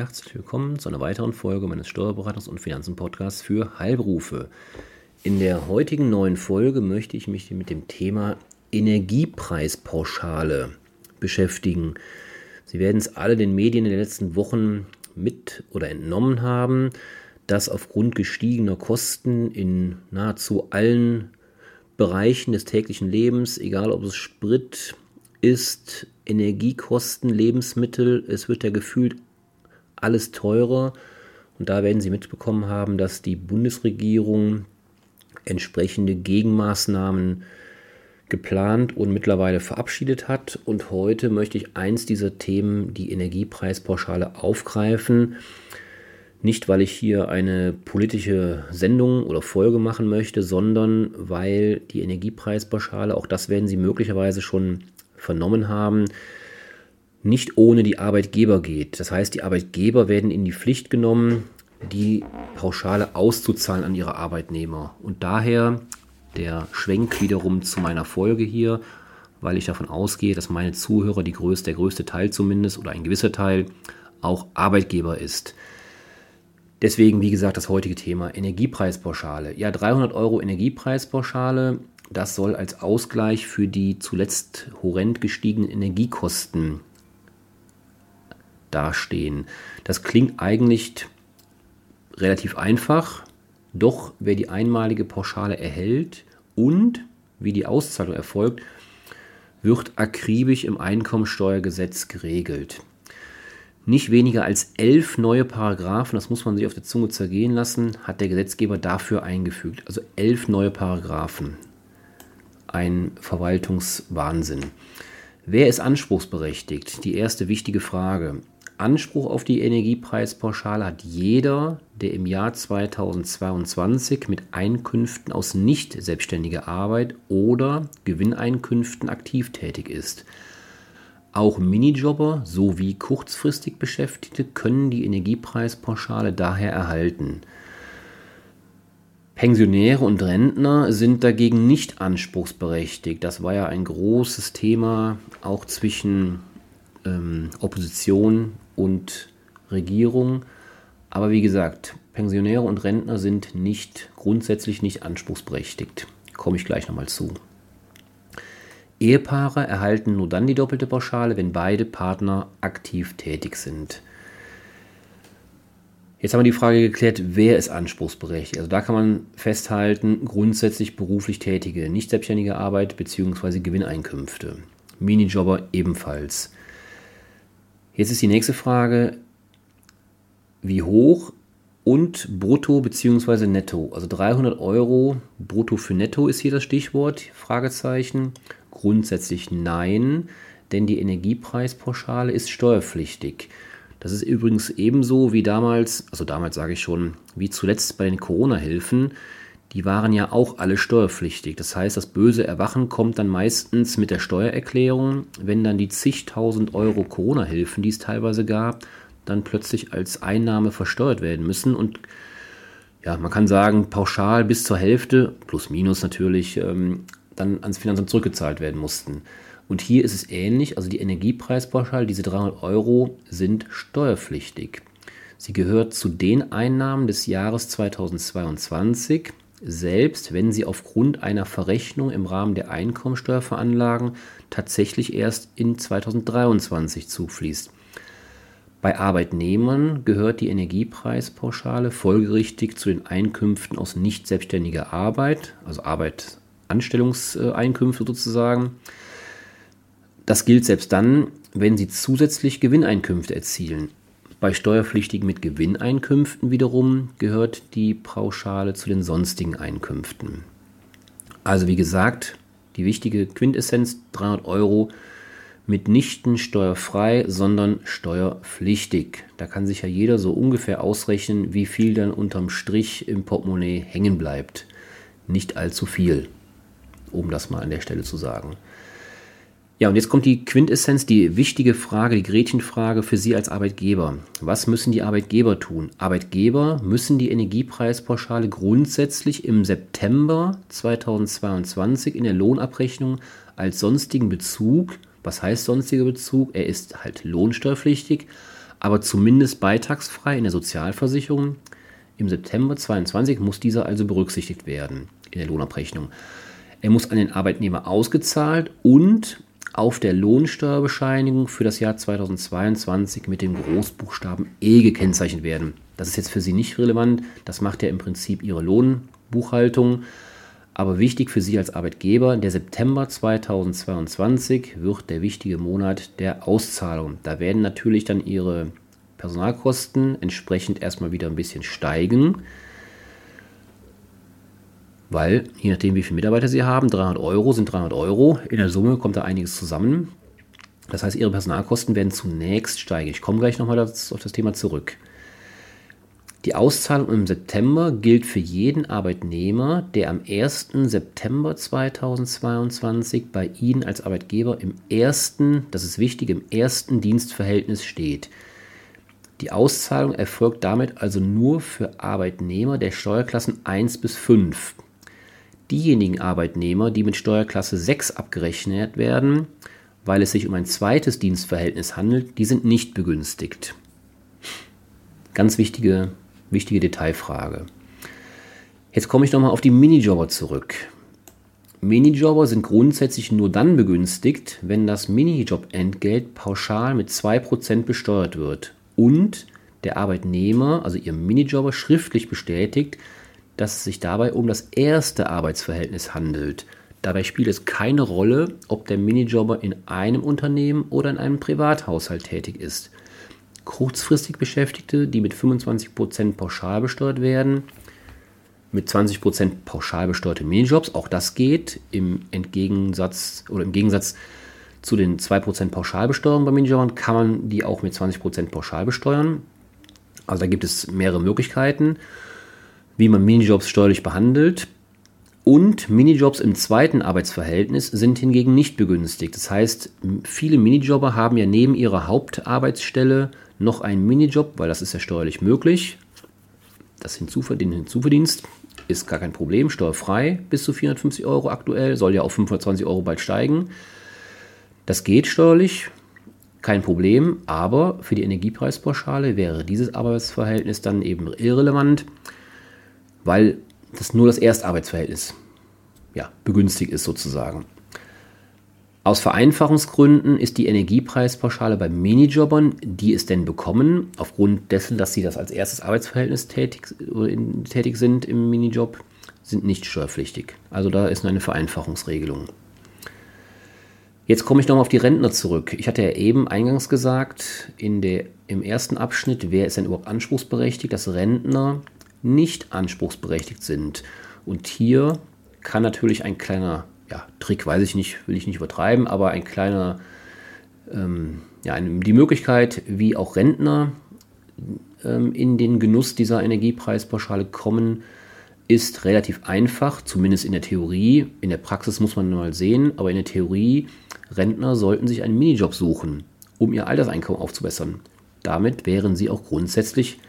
Herzlich willkommen zu einer weiteren Folge meines Steuerberatungs- und Finanzen-Podcasts für Heilberufe. In der heutigen neuen Folge möchte ich mich mit dem Thema Energiepreispauschale beschäftigen. Sie werden es alle den Medien in den letzten Wochen mit oder entnommen haben, dass aufgrund gestiegener Kosten in nahezu allen Bereichen des täglichen Lebens, egal ob es Sprit ist, Energiekosten, Lebensmittel, es wird ja gefühlt alles teurer. Und da werden Sie mitbekommen haben, dass die Bundesregierung entsprechende Gegenmaßnahmen geplant und mittlerweile verabschiedet hat. Und heute möchte ich eins dieser Themen, die Energiepreispauschale, aufgreifen. Nicht, weil ich hier eine politische Sendung oder Folge machen möchte, sondern weil die Energiepreispauschale, auch das werden Sie möglicherweise schon vernommen haben, nicht ohne die Arbeitgeber geht. Das heißt, die Arbeitgeber werden in die Pflicht genommen, die Pauschale auszuzahlen an ihre Arbeitnehmer. Und daher der Schwenk wiederum zu meiner Folge hier, weil ich davon ausgehe, dass meine Zuhörer, die größte, der größte Teil zumindest oder ein gewisser Teil, auch Arbeitgeber ist. Deswegen, wie gesagt, das heutige Thema Energiepreispauschale. Ja, 300 Euro Energiepreispauschale, das soll als Ausgleich für die zuletzt horrend gestiegenen Energiekosten dastehen. Das klingt eigentlich relativ einfach, doch wer die einmalige Pauschale erhält und wie die Auszahlung erfolgt, wird akribisch im Einkommensteuergesetz geregelt. Nicht weniger als elf neue Paragraphen, das muss man sich auf der Zunge zergehen lassen, hat der Gesetzgeber dafür eingefügt. Also elf neue Paragraphen. Ein Verwaltungswahnsinn. Wer ist anspruchsberechtigt? Die erste wichtige Frage. Anspruch auf die Energiepreispauschale hat jeder, der im Jahr 2022 mit Einkünften aus nicht selbstständiger Arbeit oder Gewinneinkünften aktiv tätig ist. Auch Minijobber sowie kurzfristig Beschäftigte können die Energiepreispauschale daher erhalten. Pensionäre und Rentner sind dagegen nicht anspruchsberechtigt. Das war ja ein großes Thema auch zwischen ähm, Opposition und Regierung. Aber wie gesagt, Pensionäre und Rentner sind nicht grundsätzlich nicht anspruchsberechtigt. Komme ich gleich nochmal zu. Ehepaare erhalten nur dann die doppelte Pauschale, wenn beide Partner aktiv tätig sind. Jetzt haben wir die Frage geklärt, wer ist anspruchsberechtigt. Also da kann man festhalten, grundsätzlich beruflich Tätige, nicht selbstständige Arbeit bzw. Gewinneinkünfte. Minijobber ebenfalls. Jetzt ist die nächste Frage, wie hoch und brutto bzw. netto. Also 300 Euro brutto für netto ist hier das Stichwort, Fragezeichen. Grundsätzlich nein, denn die Energiepreispauschale ist steuerpflichtig. Das ist übrigens ebenso wie damals, also damals sage ich schon, wie zuletzt bei den Corona-Hilfen die waren ja auch alle steuerpflichtig. Das heißt, das böse Erwachen kommt dann meistens mit der Steuererklärung, wenn dann die zigtausend Euro Corona-Hilfen, die es teilweise gab, dann plötzlich als Einnahme versteuert werden müssen und ja, man kann sagen, pauschal bis zur Hälfte, plus minus natürlich, ähm, dann ans Finanzamt zurückgezahlt werden mussten. Und hier ist es ähnlich, also die Energiepreispauschal, diese 300 Euro sind steuerpflichtig. Sie gehört zu den Einnahmen des Jahres 2022 selbst wenn sie aufgrund einer Verrechnung im Rahmen der Einkommensteuerveranlagung tatsächlich erst in 2023 zufließt. Bei Arbeitnehmern gehört die Energiepreispauschale folgerichtig zu den Einkünften aus nicht selbstständiger Arbeit, also Arbeit, Anstellungseinkünfte sozusagen. Das gilt selbst dann, wenn sie zusätzlich Gewinneinkünfte erzielen. Bei Steuerpflichtigen mit Gewinneinkünften wiederum gehört die Pauschale zu den sonstigen Einkünften. Also wie gesagt, die wichtige Quintessenz 300 Euro mitnichten steuerfrei, sondern steuerpflichtig. Da kann sich ja jeder so ungefähr ausrechnen, wie viel dann unterm Strich im Portemonnaie hängen bleibt. Nicht allzu viel, um das mal an der Stelle zu sagen. Ja, und jetzt kommt die Quintessenz, die wichtige Frage, die Gretchenfrage für Sie als Arbeitgeber. Was müssen die Arbeitgeber tun? Arbeitgeber müssen die Energiepreispauschale grundsätzlich im September 2022 in der Lohnabrechnung als sonstigen Bezug, was heißt sonstiger Bezug? Er ist halt lohnsteuerpflichtig, aber zumindest beitragsfrei in der Sozialversicherung. Im September 2022 muss dieser also berücksichtigt werden in der Lohnabrechnung. Er muss an den Arbeitnehmer ausgezahlt und auf der Lohnsteuerbescheinigung für das Jahr 2022 mit dem Großbuchstaben E gekennzeichnet werden. Das ist jetzt für Sie nicht relevant. Das macht ja im Prinzip Ihre Lohnbuchhaltung. Aber wichtig für Sie als Arbeitgeber, der September 2022 wird der wichtige Monat der Auszahlung. Da werden natürlich dann Ihre Personalkosten entsprechend erstmal wieder ein bisschen steigen weil je nachdem, wie viele Mitarbeiter Sie haben, 300 Euro sind 300 Euro. In der Summe kommt da einiges zusammen. Das heißt, Ihre Personalkosten werden zunächst steigen. Ich komme gleich nochmal auf das Thema zurück. Die Auszahlung im September gilt für jeden Arbeitnehmer, der am 1. September 2022 bei Ihnen als Arbeitgeber im ersten, das ist wichtig, im ersten Dienstverhältnis steht. Die Auszahlung erfolgt damit also nur für Arbeitnehmer der Steuerklassen 1 bis 5. Diejenigen Arbeitnehmer, die mit Steuerklasse 6 abgerechnet werden, weil es sich um ein zweites Dienstverhältnis handelt, die sind nicht begünstigt. Ganz wichtige, wichtige Detailfrage. Jetzt komme ich nochmal auf die Minijobber zurück. Minijobber sind grundsätzlich nur dann begünstigt, wenn das Minijob-Entgelt pauschal mit 2% besteuert wird und der Arbeitnehmer, also ihr Minijobber, schriftlich bestätigt, dass es sich dabei um das erste Arbeitsverhältnis handelt. Dabei spielt es keine Rolle, ob der Minijobber in einem Unternehmen oder in einem Privathaushalt tätig ist. Kurzfristig Beschäftigte, die mit 25% pauschal besteuert werden, mit 20% pauschal besteuerte Minijobs, auch das geht im Entgegensatz oder im Gegensatz zu den 2% Pauschalbesteuerung bei Minijobbern kann man die auch mit 20% pauschal besteuern. Also da gibt es mehrere Möglichkeiten wie man Minijobs steuerlich behandelt. Und Minijobs im zweiten Arbeitsverhältnis sind hingegen nicht begünstigt. Das heißt, viele Minijobber haben ja neben ihrer Hauptarbeitsstelle noch einen Minijob, weil das ist ja steuerlich möglich. Das Hinzuverdienst, Hinzuverdienst ist gar kein Problem, steuerfrei bis zu 450 Euro aktuell, soll ja auf 520 Euro bald steigen. Das geht steuerlich, kein Problem, aber für die Energiepreispauschale wäre dieses Arbeitsverhältnis dann eben irrelevant weil das nur das Erstarbeitsverhältnis ja, begünstigt ist sozusagen. Aus Vereinfachungsgründen ist die Energiepreispauschale bei Minijobbern, die es denn bekommen, aufgrund dessen, dass sie das als erstes Arbeitsverhältnis tätig, tätig sind im Minijob, sind nicht steuerpflichtig. Also da ist eine Vereinfachungsregelung. Jetzt komme ich nochmal auf die Rentner zurück. Ich hatte ja eben eingangs gesagt, in der, im ersten Abschnitt, wer ist denn überhaupt anspruchsberechtigt, dass Rentner nicht anspruchsberechtigt sind. Und hier kann natürlich ein kleiner ja, Trick, weiß ich nicht, will ich nicht übertreiben, aber ein kleiner, ähm, ja, die Möglichkeit, wie auch Rentner ähm, in den Genuss dieser Energiepreispauschale kommen, ist relativ einfach, zumindest in der Theorie. In der Praxis muss man mal sehen, aber in der Theorie, Rentner sollten sich einen Minijob suchen, um ihr Alterseinkommen aufzubessern. Damit wären sie auch grundsätzlich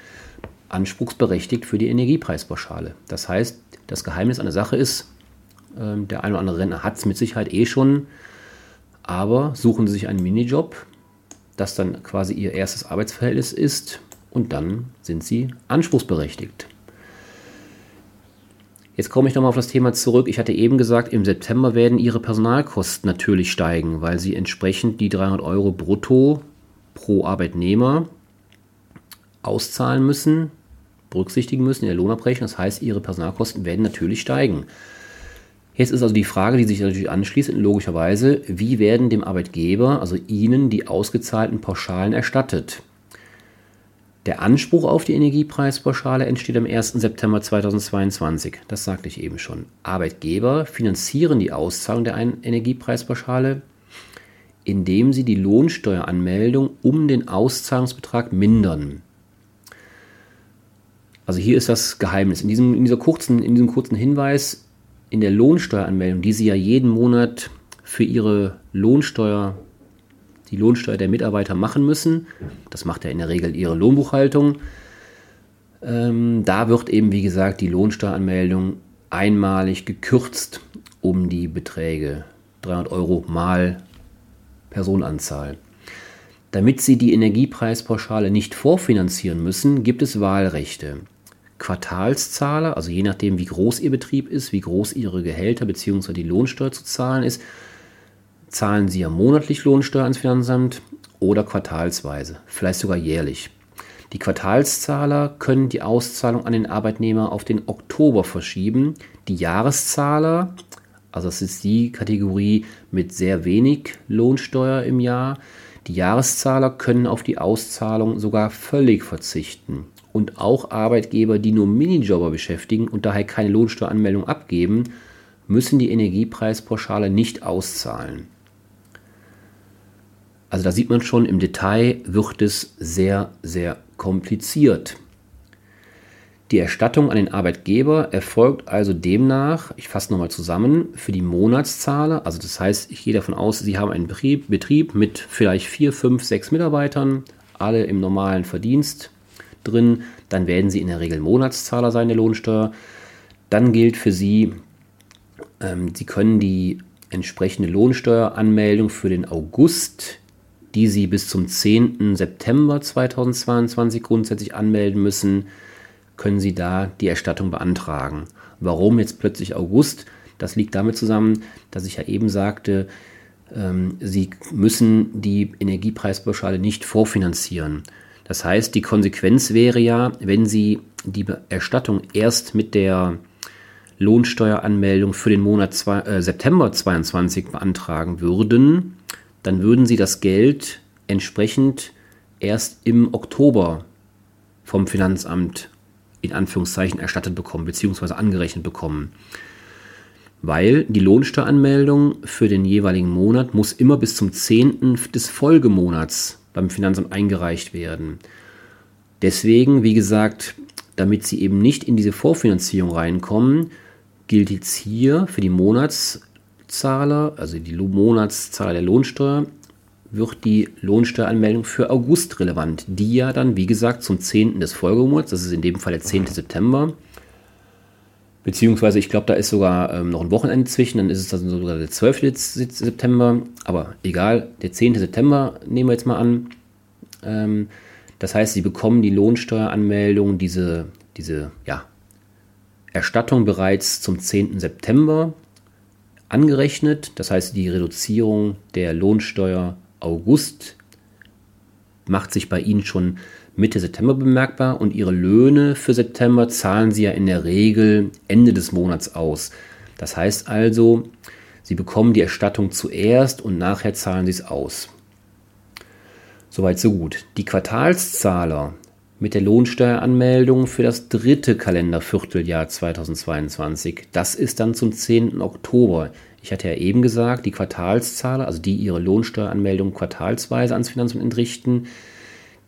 anspruchsberechtigt für die Energiepreispauschale. Das heißt, das Geheimnis an der Sache ist, äh, der eine oder andere Renner hat es mit Sicherheit eh schon, aber suchen Sie sich einen Minijob, das dann quasi Ihr erstes Arbeitsverhältnis ist und dann sind Sie anspruchsberechtigt. Jetzt komme ich nochmal auf das Thema zurück. Ich hatte eben gesagt, im September werden Ihre Personalkosten natürlich steigen, weil Sie entsprechend die 300 Euro brutto pro Arbeitnehmer auszahlen müssen berücksichtigen müssen in der Lohnabrechnung. Das heißt, ihre Personalkosten werden natürlich steigen. Jetzt ist also die Frage, die sich natürlich anschließt, logischerweise, wie werden dem Arbeitgeber, also Ihnen, die ausgezahlten Pauschalen erstattet? Der Anspruch auf die Energiepreispauschale entsteht am 1. September 2022. Das sagte ich eben schon. Arbeitgeber finanzieren die Auszahlung der Energiepreispauschale, indem sie die Lohnsteueranmeldung um den Auszahlungsbetrag mindern. Also hier ist das Geheimnis. In diesem, in, dieser kurzen, in diesem kurzen Hinweis in der Lohnsteueranmeldung, die Sie ja jeden Monat für Ihre Lohnsteuer, die Lohnsteuer der Mitarbeiter machen müssen, das macht ja in der Regel Ihre Lohnbuchhaltung, ähm, da wird eben, wie gesagt, die Lohnsteueranmeldung einmalig gekürzt um die Beträge. 300 Euro mal Personenanzahl. Damit Sie die Energiepreispauschale nicht vorfinanzieren müssen, gibt es Wahlrechte. Quartalszahler, also je nachdem, wie groß Ihr Betrieb ist, wie groß Ihre Gehälter bzw. die Lohnsteuer zu zahlen ist, zahlen Sie ja monatlich Lohnsteuer ans Finanzamt oder quartalsweise, vielleicht sogar jährlich. Die Quartalszahler können die Auszahlung an den Arbeitnehmer auf den Oktober verschieben. Die Jahreszahler, also das ist die Kategorie mit sehr wenig Lohnsteuer im Jahr, die Jahreszahler können auf die Auszahlung sogar völlig verzichten. Und auch Arbeitgeber, die nur Minijobber beschäftigen und daher keine Lohnsteueranmeldung abgeben, müssen die Energiepreispauschale nicht auszahlen. Also da sieht man schon, im Detail wird es sehr, sehr kompliziert. Die Erstattung an den Arbeitgeber erfolgt also demnach, ich fasse nochmal zusammen, für die Monatszahler. Also das heißt, ich gehe davon aus, Sie haben einen Betrieb mit vielleicht vier, fünf, sechs Mitarbeitern, alle im normalen Verdienst drin. Dann werden Sie in der Regel Monatszahler sein der Lohnsteuer. Dann gilt für Sie, ähm, Sie können die entsprechende Lohnsteueranmeldung für den August die Sie bis zum 10. September 2022 grundsätzlich anmelden müssen, können Sie da die Erstattung beantragen. Warum jetzt plötzlich August? Das liegt damit zusammen, dass ich ja eben sagte, ähm, Sie müssen die Energiepreispauschale nicht vorfinanzieren. Das heißt, die Konsequenz wäre ja, wenn Sie die Erstattung erst mit der Lohnsteueranmeldung für den Monat zwei, äh, September 2022 beantragen würden, dann würden sie das Geld entsprechend erst im Oktober vom Finanzamt in Anführungszeichen erstattet bekommen, beziehungsweise angerechnet bekommen. Weil die Lohnsteueranmeldung für den jeweiligen Monat muss immer bis zum 10. des Folgemonats beim Finanzamt eingereicht werden. Deswegen, wie gesagt, damit Sie eben nicht in diese Vorfinanzierung reinkommen, gilt jetzt hier für die Monats- Monatszahler, also die Monatszahler der Lohnsteuer, wird die Lohnsteueranmeldung für August relevant, die ja dann, wie gesagt, zum 10. des Folgemonats, das ist in dem Fall der 10. September, beziehungsweise ich glaube, da ist sogar ähm, noch ein Wochenende zwischen, dann ist es dann sogar der 12. September, aber egal, der 10. September nehmen wir jetzt mal an. Ähm, das heißt, Sie bekommen die Lohnsteueranmeldung, diese, diese ja, Erstattung bereits zum 10. September angerechnet. Das heißt, die Reduzierung der Lohnsteuer August macht sich bei Ihnen schon Mitte September bemerkbar und Ihre Löhne für September zahlen Sie ja in der Regel Ende des Monats aus. Das heißt also, Sie bekommen die Erstattung zuerst und nachher zahlen Sie es aus. Soweit so gut. Die Quartalszahler mit der Lohnsteueranmeldung für das dritte Kalendervierteljahr 2022. Das ist dann zum 10. Oktober. Ich hatte ja eben gesagt, die Quartalszahler, also die ihre Lohnsteueranmeldung quartalsweise ans Finanzamt entrichten,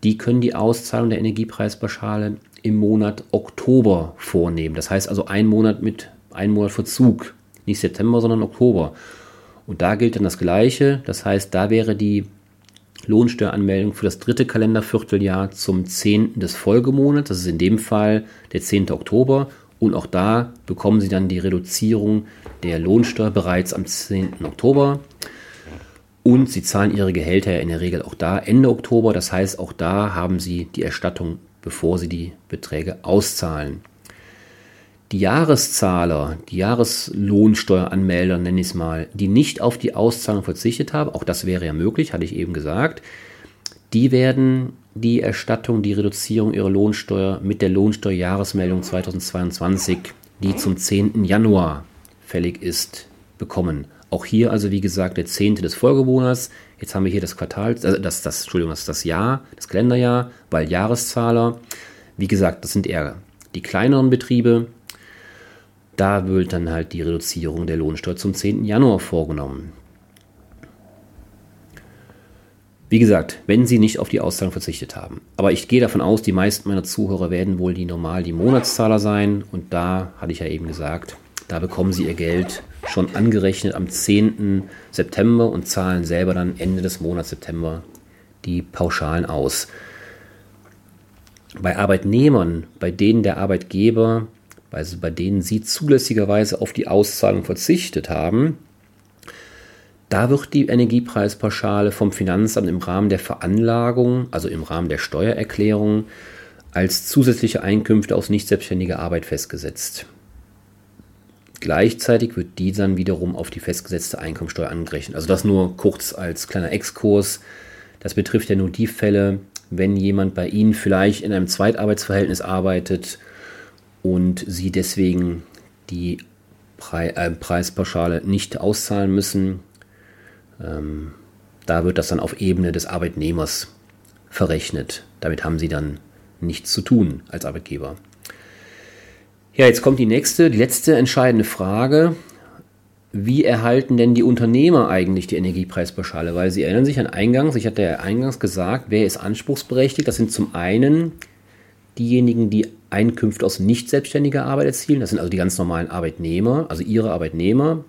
die können die Auszahlung der Energiepreispauschale im Monat Oktober vornehmen. Das heißt also ein Monat mit einem Monat Verzug. Nicht September, sondern Oktober. Und da gilt dann das Gleiche. Das heißt, da wäre die Lohnsteueranmeldung für das dritte Kalendervierteljahr zum 10. des Folgemonats. Das ist in dem Fall der 10. Oktober. Und auch da bekommen Sie dann die Reduzierung der Lohnsteuer bereits am 10. Oktober. Und Sie zahlen Ihre Gehälter ja in der Regel auch da Ende Oktober. Das heißt, auch da haben Sie die Erstattung, bevor Sie die Beträge auszahlen. Die Jahreszahler, die Jahreslohnsteueranmelder, nenne ich es mal, die nicht auf die Auszahlung verzichtet haben, auch das wäre ja möglich, hatte ich eben gesagt, die werden die Erstattung, die Reduzierung ihrer Lohnsteuer mit der Lohnsteuerjahresmeldung 2022, die zum 10. Januar fällig ist, bekommen. Auch hier also, wie gesagt, der 10. des Folgemonats. Jetzt haben wir hier das Quartal, also das, das, Entschuldigung, das, das Jahr, das Kalenderjahr, weil Jahreszahler. Wie gesagt, das sind eher die kleineren Betriebe, da wird dann halt die Reduzierung der Lohnsteuer zum 10. Januar vorgenommen. Wie gesagt, wenn Sie nicht auf die Auszahlung verzichtet haben. Aber ich gehe davon aus, die meisten meiner Zuhörer werden wohl die normal die Monatszahler sein. Und da hatte ich ja eben gesagt, da bekommen Sie Ihr Geld schon angerechnet am 10. September und zahlen selber dann Ende des Monats September die Pauschalen aus. Bei Arbeitnehmern, bei denen der Arbeitgeber bei denen sie zulässigerweise auf die Auszahlung verzichtet haben, Da wird die Energiepreispauschale vom Finanzamt im Rahmen der Veranlagung, also im Rahmen der Steuererklärung, als zusätzliche Einkünfte aus nicht selbstständiger Arbeit festgesetzt. Gleichzeitig wird die dann wiederum auf die festgesetzte Einkommensteuer angerechnet. Also das nur kurz als kleiner Exkurs. Das betrifft ja nur die Fälle, wenn jemand bei Ihnen vielleicht in einem Zweitarbeitsverhältnis arbeitet und Sie deswegen die Pre äh, Preispauschale nicht auszahlen müssen, ähm, da wird das dann auf Ebene des Arbeitnehmers verrechnet. Damit haben sie dann nichts zu tun als Arbeitgeber. Ja, jetzt kommt die nächste, die letzte entscheidende Frage. Wie erhalten denn die Unternehmer eigentlich die Energiepreispauschale? Weil Sie erinnern sich an Eingangs, ich hatte ja eingangs gesagt, wer ist anspruchsberechtigt? Das sind zum einen diejenigen, die Einkünfte aus nicht selbstständiger Arbeit erzielen. Das sind also die ganz normalen Arbeitnehmer, also Ihre Arbeitnehmer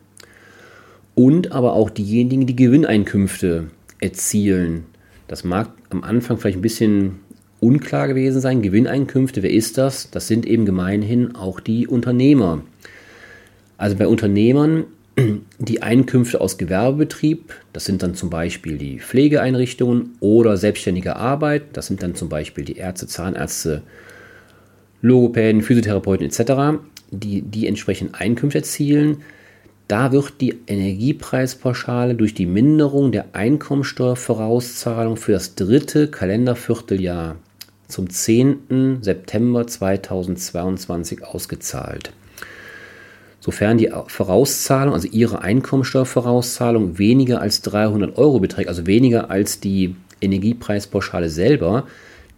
und aber auch diejenigen, die Gewinneinkünfte erzielen. Das mag am Anfang vielleicht ein bisschen unklar gewesen sein. Gewinneinkünfte, wer ist das? Das sind eben gemeinhin auch die Unternehmer. Also bei Unternehmern, die Einkünfte aus Gewerbebetrieb, das sind dann zum Beispiel die Pflegeeinrichtungen oder selbstständige Arbeit, das sind dann zum Beispiel die Ärzte, Zahnärzte, Logopäden, Physiotherapeuten etc., die, die entsprechend Einkünfte erzielen. Da wird die Energiepreispauschale durch die Minderung der Einkommensteuervorauszahlung für das dritte Kalendervierteljahr zum 10. September 2022 ausgezahlt. Sofern die Vorauszahlung, also Ihre Einkommensteuervorauszahlung, weniger als 300 Euro beträgt, also weniger als die Energiepreispauschale selber,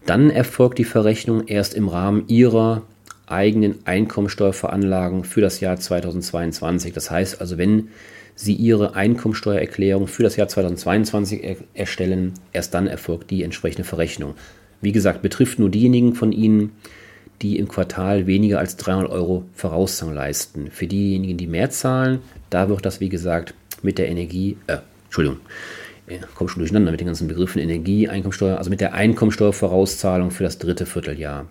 dann erfolgt die Verrechnung erst im Rahmen Ihrer eigenen Einkommensteuerveranlagung für das Jahr 2022. Das heißt also, wenn Sie Ihre Einkommensteuererklärung für das Jahr 2022 er erstellen, erst dann erfolgt die entsprechende Verrechnung. Wie gesagt, betrifft nur diejenigen von Ihnen, die im Quartal weniger als 300 Euro Vorauszahlung leisten. Für diejenigen, die mehr zahlen, da wird das, wie gesagt, mit der Energie, äh, Entschuldigung, ich komme schon durcheinander mit den ganzen Begriffen Energie, Einkommensteuer, also mit der Einkommensteuervorauszahlung für das dritte Vierteljahr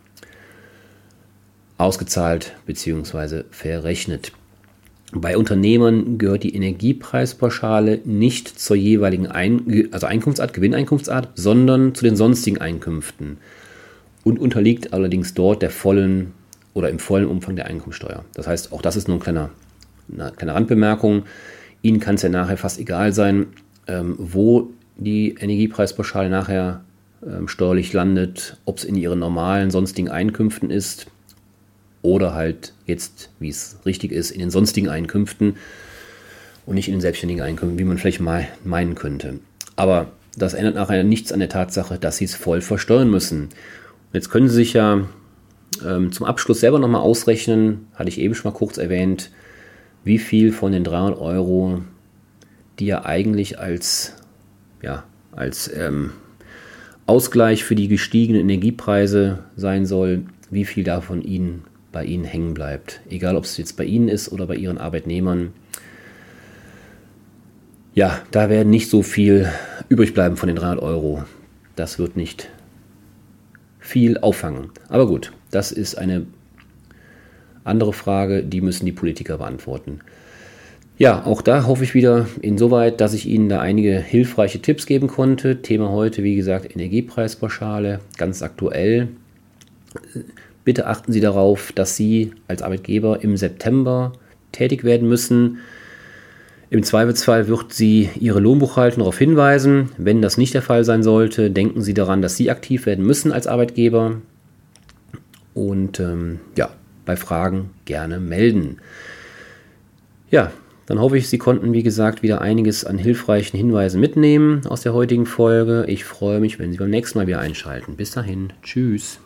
ausgezahlt bzw. verrechnet. Bei Unternehmern gehört die Energiepreispauschale nicht zur jeweiligen Ein also Einkunftsart, Gewinneinkunftsart, sondern zu den sonstigen Einkünften und unterliegt allerdings dort der vollen oder im vollen Umfang der Einkommensteuer. Das heißt, auch das ist nur ein kleiner, eine kleine Randbemerkung. Ihnen kann es ja nachher fast egal sein, ähm, wo die Energiepreispauschale nachher ähm, steuerlich landet, ob es in Ihren normalen sonstigen Einkünften ist oder halt jetzt, wie es richtig ist, in den sonstigen Einkünften und nicht in den selbstständigen Einkünften, wie man vielleicht mal meinen könnte. Aber das ändert nachher nichts an der Tatsache, dass sie es voll versteuern müssen. Und jetzt können Sie sich ja ähm, zum Abschluss selber nochmal ausrechnen, hatte ich eben schon mal kurz erwähnt, wie viel von den 300 Euro, die ja eigentlich als, ja, als ähm, Ausgleich für die gestiegenen Energiepreise sein soll, wie viel davon Ihnen bei Ihnen hängen bleibt. Egal, ob es jetzt bei Ihnen ist oder bei Ihren Arbeitnehmern. Ja, da werden nicht so viel übrig bleiben von den 300 Euro. Das wird nicht viel auffangen. Aber gut, das ist eine andere Frage, die müssen die Politiker beantworten. Ja, auch da hoffe ich wieder insoweit, dass ich Ihnen da einige hilfreiche Tipps geben konnte. Thema heute, wie gesagt, Energiepreispauschale, ganz aktuell. Bitte achten Sie darauf, dass Sie als Arbeitgeber im September tätig werden müssen. Im Zweifelsfall wird Sie Ihre Lohnbuchhaltung darauf hinweisen. Wenn das nicht der Fall sein sollte, denken Sie daran, dass Sie aktiv werden müssen als Arbeitgeber. Und ähm, ja, bei Fragen gerne melden. Ja, dann hoffe ich, Sie konnten, wie gesagt, wieder einiges an hilfreichen Hinweisen mitnehmen aus der heutigen Folge. Ich freue mich, wenn Sie beim nächsten Mal wieder einschalten. Bis dahin, tschüss.